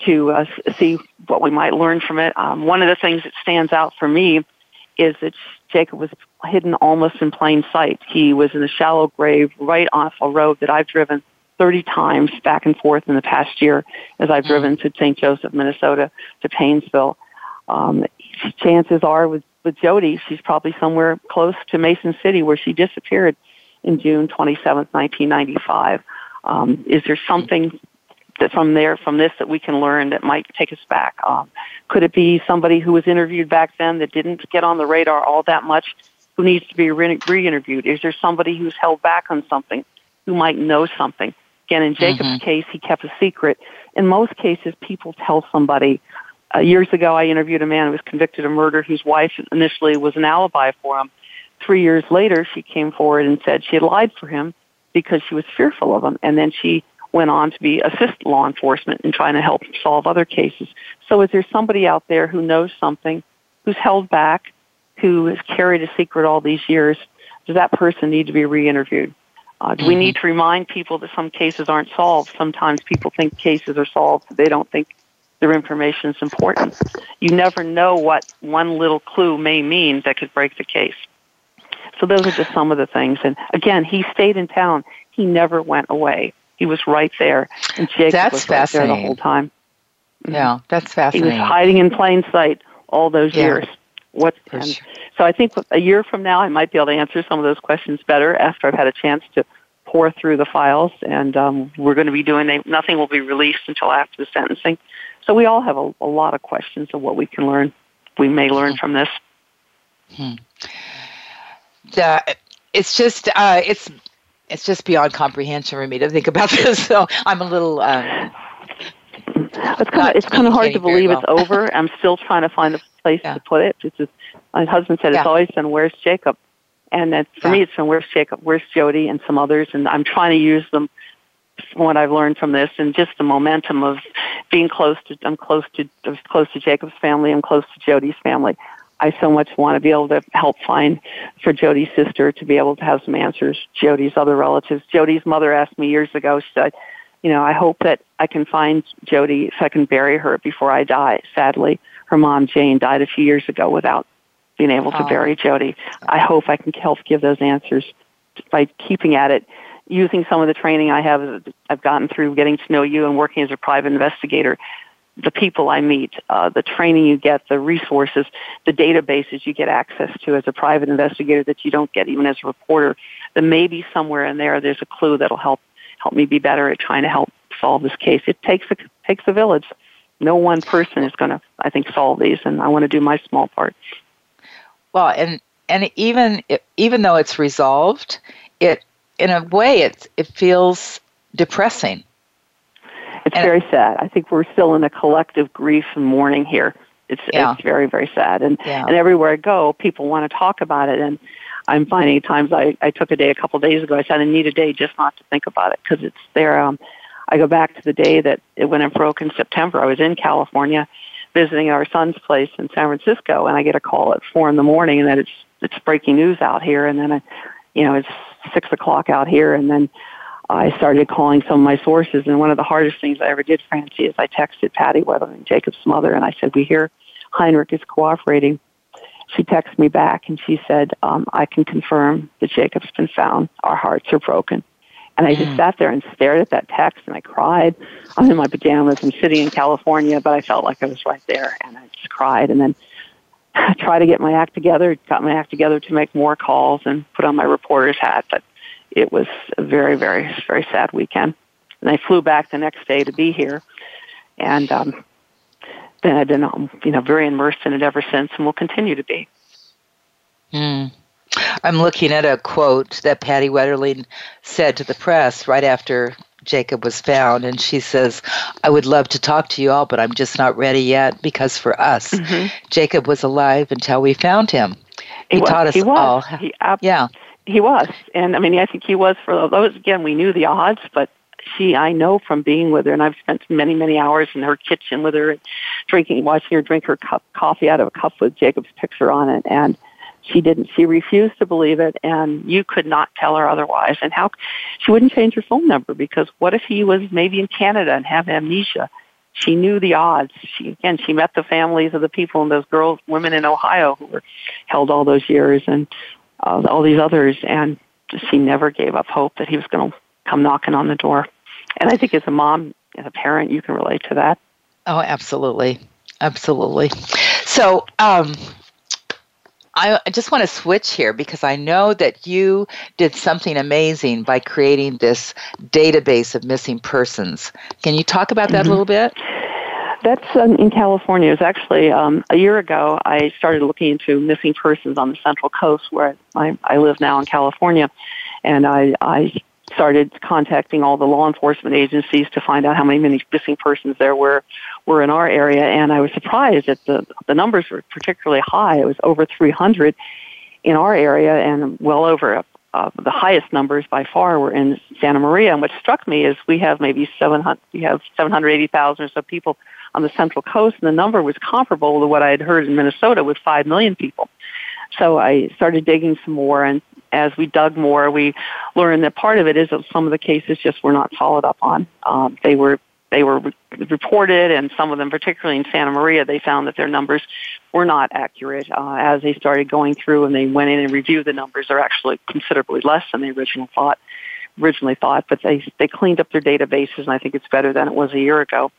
to uh, see what we might learn from it. Um, one of the things that stands out for me is that Jacob was hidden almost in plain sight. He was in a shallow grave right off a road that I've driven 30 times back and forth in the past year as I've Mm. driven to St. Joseph, Minnesota, to Paynesville. Um, chances are with, with Jody, she's probably somewhere close to Mason City where she disappeared in June 27th, 1995. Um, is there something that from there, from this, that we can learn that might take us back? Um, could it be somebody who was interviewed back then that didn't get on the radar all that much, who needs to be re- re-interviewed? Is there somebody who's held back on something, who might know something? Again, in Jacob's Mhm. case, he kept a secret. In most cases, people tell somebody. Uh, years ago, I interviewed a man who was convicted of murder whose wife initially was an alibi for him. Three years later, she came forward and said she had lied for him because she was fearful of him. And then she went on to be assist law enforcement in trying to help solve other cases. So is there somebody out there who knows something, who's held back, who has carried a secret all these years? Does that person need to be re-interviewed? Uh, do we mm-hmm. need to remind people that some cases aren't solved? Sometimes people think cases are solved, but they don't think their information is important. You never know what one little clue may mean that could break the case. So those are just some of the things. And again, he stayed in town. He never went away. He was right there, and Jacob that's was right there the whole time. Mm-hmm. Yeah, that's fascinating. He was hiding in plain sight all those yeah. years. What? And so I think a year from now, I might be able to answer some of those questions better after I've had a chance to pour through the files. And um, we're going to be doing. Nothing will be released until after the sentencing. So we all have a, a lot of questions of what we can learn. We may learn hmm. from this. Hmm. Uh, it's just uh, it's it's just beyond comprehension for me to think about this. So I'm a little. Um, it's kind of it's kind of hard to believe well. it's over. I'm still trying to find a place yeah. to put it. It's just, my husband said it's always been where's Jacob, and that for yeah. me it's been where's Jacob, where's Jody, and some others, and I'm trying to use them from what I've learned from this, and just the momentum of being close to I'm close to I'm close to Jacob's family, I'm close to Jody's family. I so much want to be able to help find for Jody's sister to be able to have some answers. Jody's other relatives. Jody's mother asked me years ago. She said, "You know, I hope that I can find Jody so I can bury her before I die." Sadly, her mom Jane died a few years ago without being able to oh. bury Jody. I hope I can help give those answers by keeping at it using some of the training I have, I've gotten through getting to know you and working as a private investigator, the people I meet, uh, the training you get, the resources, the databases you get access to as a private investigator that you don't get even as a reporter, then maybe somewhere in there there's a clue that'll help help me be better at trying to help solve this case. It takes a takes a village. No one person is going to, I think, solve these, and I want to do my small part. Well, and and even even though it's resolved, it in a way, it it feels depressing. It's and very sad. I think we're still in a collective grief and mourning here. It's yeah. it's very very sad, and yeah. and everywhere I go, people want to talk about it, and I'm finding times I I took a day a couple of days ago. I said I need a day just not to think about it because it's there. Um, I go back to the day that it, when it broke in September. I was in California visiting our son's place in San Francisco, and I get a call at four in the morning, that it's it's breaking news out here, and then I, you know, it's six o'clock out here, and then I started calling some of my sources. And one of the hardest things I ever did, Francie, is I texted Patty Wetterling, Jacob's mother, and I said, "We hear Heinrich is cooperating." She texted me back and she said, um, "I can confirm that Jacob's been found. Our hearts are broken." And I just mm. sat there and stared at that text and I cried. I'm in my pajamas. I'm sitting in California, but I felt like I was right there and I just cried. And then I tried to get my act together, got my act together to make more calls and put on my reporter's hat, but it was a very, very, very sad weekend. And I flew back the next day to be here, and um, then I've been, um, you know, very immersed in it ever since, and will continue to be. Mm. I'm looking at a quote that Patty Wetterling said to the press right after Jacob was found, and she says, I would love to talk to you all, but I'm just not ready yet because for us, mm-hmm. Jacob was alive until we found him. He, he taught us he was. all. He, ab- yeah. He was. And I mean, I think he was for those, again, we knew the odds, but she, I know from being with her, and I've spent many, many hours in her kitchen with her, drinking, watching her drink her cup coffee out of a cup with Jacob's picture on it, and she didn't. She refused to believe it, and you could not tell her otherwise. And how she wouldn't change her phone number because what if he was maybe in Canada and have amnesia? She knew the odds. She again, she met the families of the people and those girls, women in Ohio who were held all those years, and uh, all these others, and he never gave up hope that he was going to come knocking on the door. And I think as a mom, as a parent, you can relate to that. Oh, absolutely, absolutely. So, um, I just want to switch here because I know that you did something amazing by creating this database of missing persons. Can you talk about that mm-hmm. a little bit? That's um, in California. It was actually um, a year ago. I started looking into missing persons on the Central Coast, where I, I live now in California, and I, I started contacting all the law enforcement agencies to find out how many missing persons there were were in our area, and I was surprised that the the numbers were particularly high. It was over 300 in our area, and well over uh, the highest numbers by far were in Santa Maria. And what struck me is we have maybe 700, we have 780,000 or so people on the Central Coast, and the number was comparable to what I had heard in Minnesota with 5 million people. So I started digging some more, and as we dug more, we learned that part of it is that some of the cases just were not followed up on. Um, they were they were re- reported, and some of them, particularly in Santa Maria, they found that their numbers were not accurate. Uh, as they started going through and they went in and reviewed the numbers, they're actually considerably less than the original thought originally thought, but they they cleaned up their databases, and I think it's better than it was a year ago.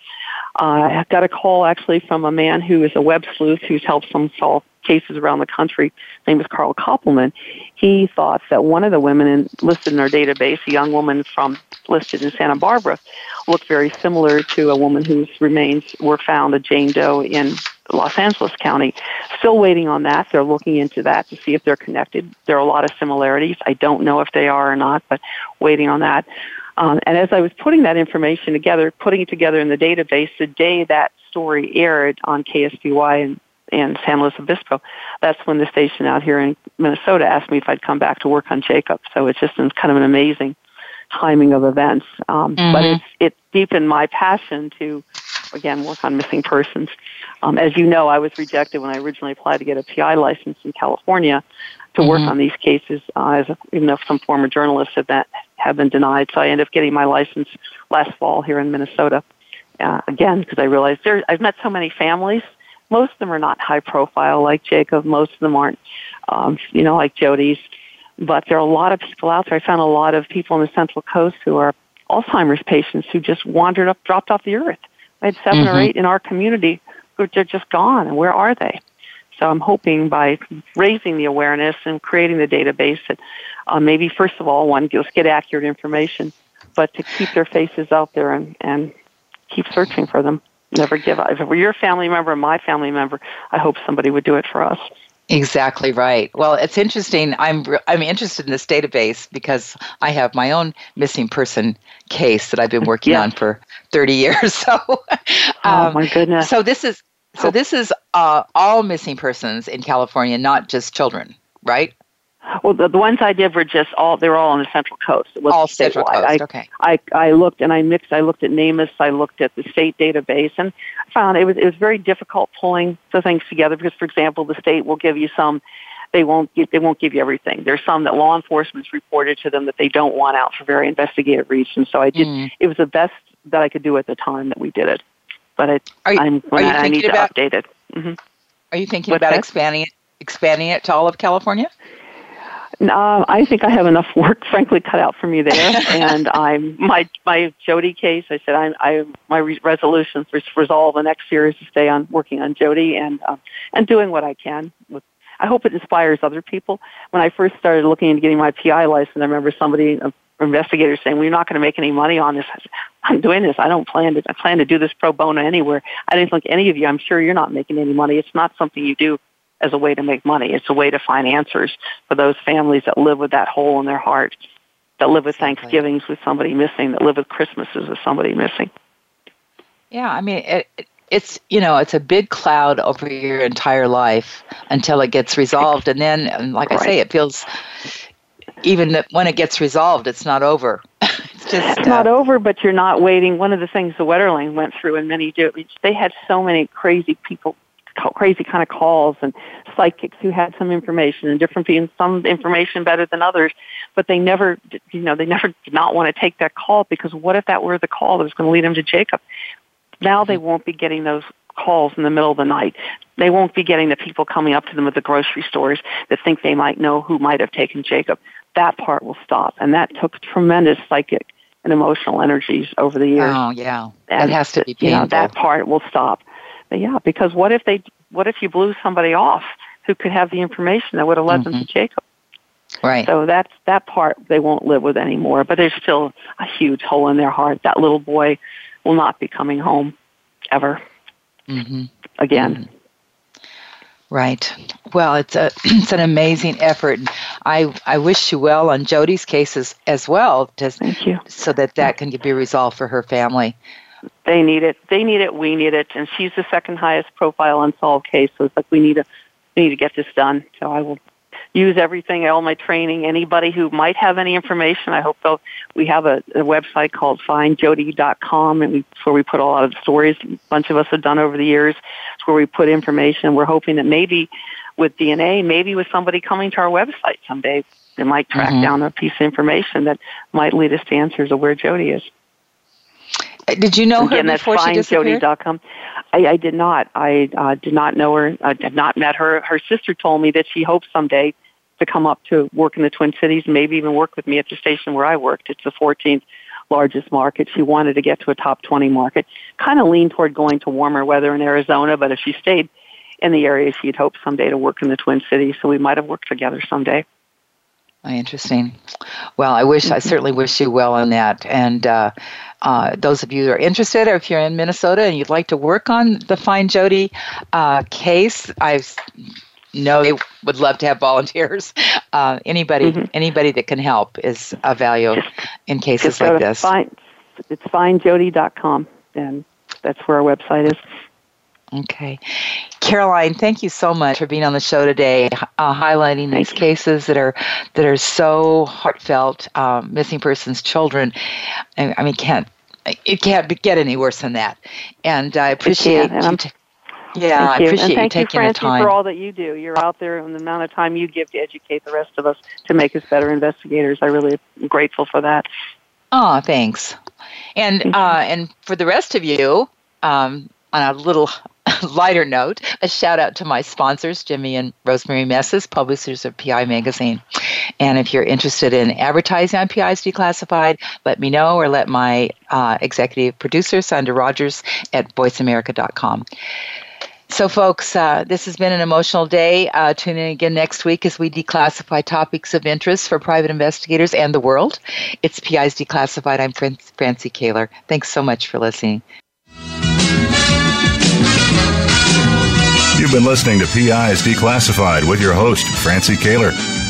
Uh, I got a call actually from a man who is a web sleuth who's helped some solve cases around the country. His name is Carl Koppelman. He thought that one of the women in, listed in our database, a young woman from listed in Santa Barbara, looked very similar to a woman whose remains were found, a Jane Doe in Los Angeles County. Still waiting on that. They're looking into that to see if they're connected. There are a lot of similarities. I don't know if they are or not, but waiting on that. Um, and as I was putting that information together, putting it together in the database, the day that story aired on KSBY in, in San Luis Obispo, that's when the station out here in Minnesota asked me if I'd come back to work on Jacob. So it's just kind of an amazing timing of events. Um, mm-hmm. But it's, it deepened my passion to, again, work on missing persons. Um, as you know, I was rejected when I originally applied to get a PI license in California to mm-hmm. work on these cases, uh, as a, even though some former journalists have been, have been denied. So I ended up getting my license last fall here in Minnesota. Uh, again, because I realized there, I've met so many families. Most of them are not high profile like Jacob. Most of them aren't, um, you know, like Jody's. But there are a lot of people out there. I found a lot of people on the Central Coast who are Alzheimer's patients who just wandered up, dropped off the earth. I had 7 mm-hmm. or eight in our community who are just gone. And where are they? So I'm hoping by raising the awareness and creating the database that uh, maybe first of all, one, just get accurate information, but to keep their faces out there and, and keep searching for them. Never give up. If it were your family member or my family member, I hope somebody would do it for us. Exactly right. Well, it's interesting. I'm I'm interested in this database because I have my own missing person case that I've been working on for 30 years. So, oh, um, oh my goodness. So this is so this is uh, all missing persons in California, not just children, right? Well, the, the ones I did were just all, they were all on the Central Coast. It was all Central Coast, I, okay. I, I looked and I mixed, I looked at NamUs, I looked at the state database, and found it was, it was very difficult pulling the things together because, for example, the state will give you some they won't give, they won't give you everything. There's some that law enforcement's reported to them that they don't want out for very investigative reasons. So I did. Mm. It was the best that I could do at the time that we did it. But it, are you, I'm, are you I, I need about, to update it. Mm-hmm. Are you thinking What's about that? expanding it, expanding it to all of California? Uh, I think I have enough work, frankly, cut out for me there. and I'm my my Jody case. I said I'm I my re- resolution for resolve the next year is to stay on working on Jody and uh, and doing what I can. With I hope it inspires other people. When I first started looking into getting my PI license, I remember somebody, a investigator, saying, "Well, you're not going to make any money on this." I said, "I'm doing this. I don't plan to. I plan to do this pro bono anywhere. I didn't think any of you. I'm sure you're not making any money. It's not something you do." as a way to make money. It's a way to find answers for those families that live with that hole in their heart, that live with Thanksgivings with somebody missing, that live with Christmases with somebody missing. Yeah, I mean, it, it's you know, it's a big cloud over your entire life until it gets resolved, and then, like right. I say, it feels even when it gets resolved, it's not over. it's just it's not uh, over, but you're not waiting. One of the things the Wetterling went through, and many do, they had so many crazy people crazy kind of calls and psychics who had some information and different people, some information better than others, but they never, you know, they never did not want to take that call because what if that were the call that was going to lead them to Jacob? Now they won't be getting those calls in the middle of the night. They won't be getting the people coming up to them at the grocery stores that think they might know who might have taken Jacob. That part will stop. And that took tremendous psychic and emotional energies over the years. Oh, yeah. And has to be painful. You know, that part will stop. But yeah, because what if they, what if you blew somebody off who could have the information that would have led mm-hmm. them to mm-hmm. Jacob? Right. So that's that part they won't live with anymore. But there's still a huge hole in their heart. That little boy will not be coming home ever mm-hmm. again. Mm-hmm. Right. Well, it's a it's an amazing effort. I I wish you well on Jody's cases as well, just Thank you. so that that can be resolved for her family. They need it. They need it. We need it. And she's the second highest profile unsolved case. So it's like we need to we need to get this done. So I will use everything, all my training. Anybody who might have any information, I hope they'll. We have a, a website called findjody.com, and we, where we put a lot of stories. A bunch of us have done over the years. Where we put information. We're hoping that maybe with DNA, maybe with somebody coming to our website someday, they might track mm-hmm. down a piece of information that might lead us to answers of where Jody is. Did you know Again, her before she disappeared? I, I did not. I uh, did not know her. I did not met her. Her sister told me that she hopes someday to come up to work in the Twin Cities, maybe even work with me at the station where I worked. It's the 14th largest market. She wanted to get to a top 20 market. Kind of leaned toward going to warmer weather in Arizona, but if she stayed in the area, she'd hope someday to work in the Twin Cities. So we might have worked together someday. Interesting. Well, I wish, I certainly wish you well on that. And uh, uh, those of you who are interested, or if you're in Minnesota and you'd like to work on the Find Jody uh, case, I know they would love to have volunteers. Uh, anybody, mm-hmm. anybody that can help is of value in cases like this. Find, it's findjody.com, and that's where our website is. Okay. Caroline, thank you so much for being on the show today, uh, highlighting these cases that are that are so heartfelt, um, missing persons, children. I, I, mean, can't it can't get any worse than that. And I appreciate you. T- yeah, I appreciate and thank you taking you, the time for all that you do. You're out there, and the amount of time you give to educate the rest of us to make us better investigators. I really am grateful for that. Oh, thanks. And uh, and for the rest of you, um, on a little lighter note, a shout out to my sponsors, Jimmy and Rosemary Mesis, publishers of PI Magazine. And if you're interested in advertising on PI's Declassified, let me know or let my uh, executive producer, Sandra Rogers, at voiceamerica.com. So, folks, uh, this has been an emotional day. Uh, tune in again next week as we declassify topics of interest for private investigators and the world. It's PI's Declassified. I'm Francie Koehler. Thanks so much for listening. You've been listening to PI's Declassified with your host, Francie Koehler.